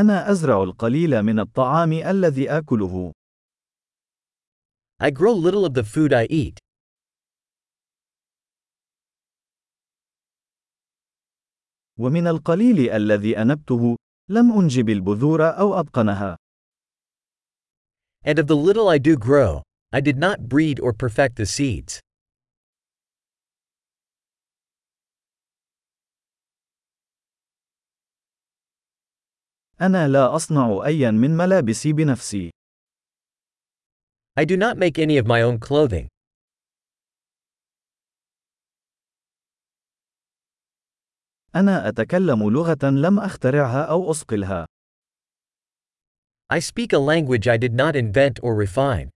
أنا أزرع القليل من الطعام الذي آكله. I grow little of the food I eat. ومن القليل الذي أنبته، لم أنجب البذور أو أتقنها. And of the little I do grow, I did not breed or perfect the seeds. أنا لا أصنع أيا من ملابسي بنفسي. I do not make any of my own clothing. أنا أتكلم لغة لم أخترعها أو أصقلها. I speak a language I did not invent or refine.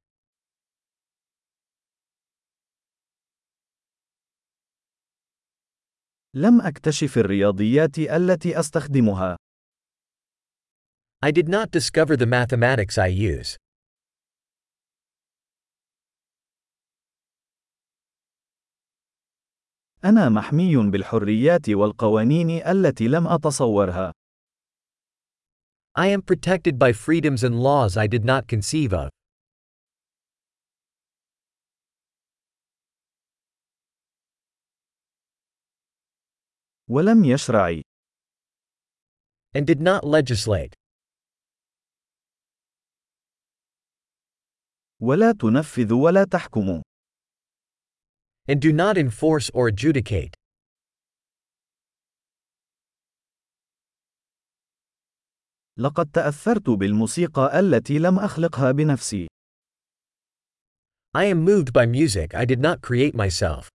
لم أكتشف الرياضيات التي أستخدمها. I did not discover the mathematics I use. أنا محمي بالحريات والقوانين التي لم أتصورها. I am protected by freedoms and laws I did not conceive of. ولم يشرع. And did not legislate. ولا تنفذ ولا تحكم. And do not enforce or adjudicate. لقد تأثرت بالموسيقى التي لم أخلقها بنفسي. I am moved by music I did not create myself.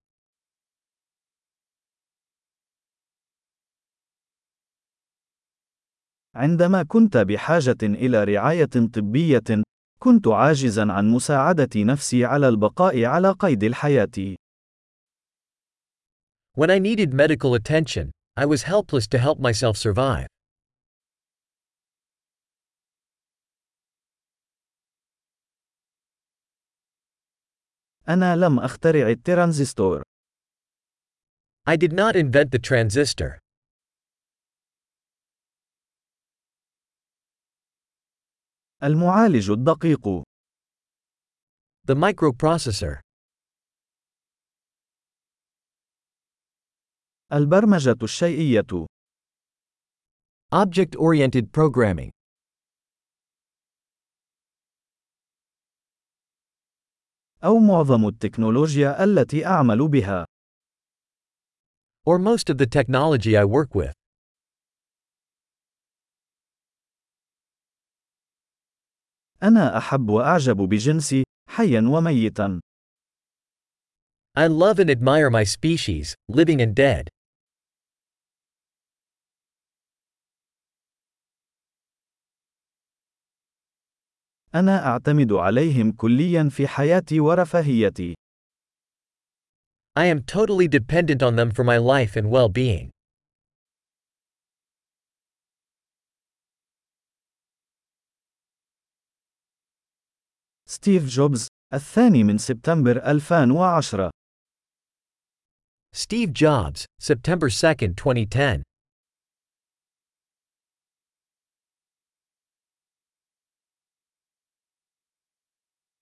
عندما كنت بحاجة إلى رعاية طبية، كنت عاجزا عن مساعدة نفسي على البقاء على قيد الحياة. When I needed medical attention, I was helpless to help myself survive. أنا لم أخترع الترانزستور. I did not invent the transistor. المعالج الدقيق. The microprocessor. البرمجة الشيئية. Object-oriented programming. أو معظم التكنولوجيا التي أعمل بها. Or most of the technology I work with. أنا أحب وأعجب بجنسي، حيا وميتا. I love and admire my species, living and dead. أنا أعتمد عليهم كليا في حياتي ورفاهيتي. I am totally dependent on them for my life and well-being. ستيف جوبز، الثاني من سبتمبر 2010 Steve Jobs, September 2, 2010.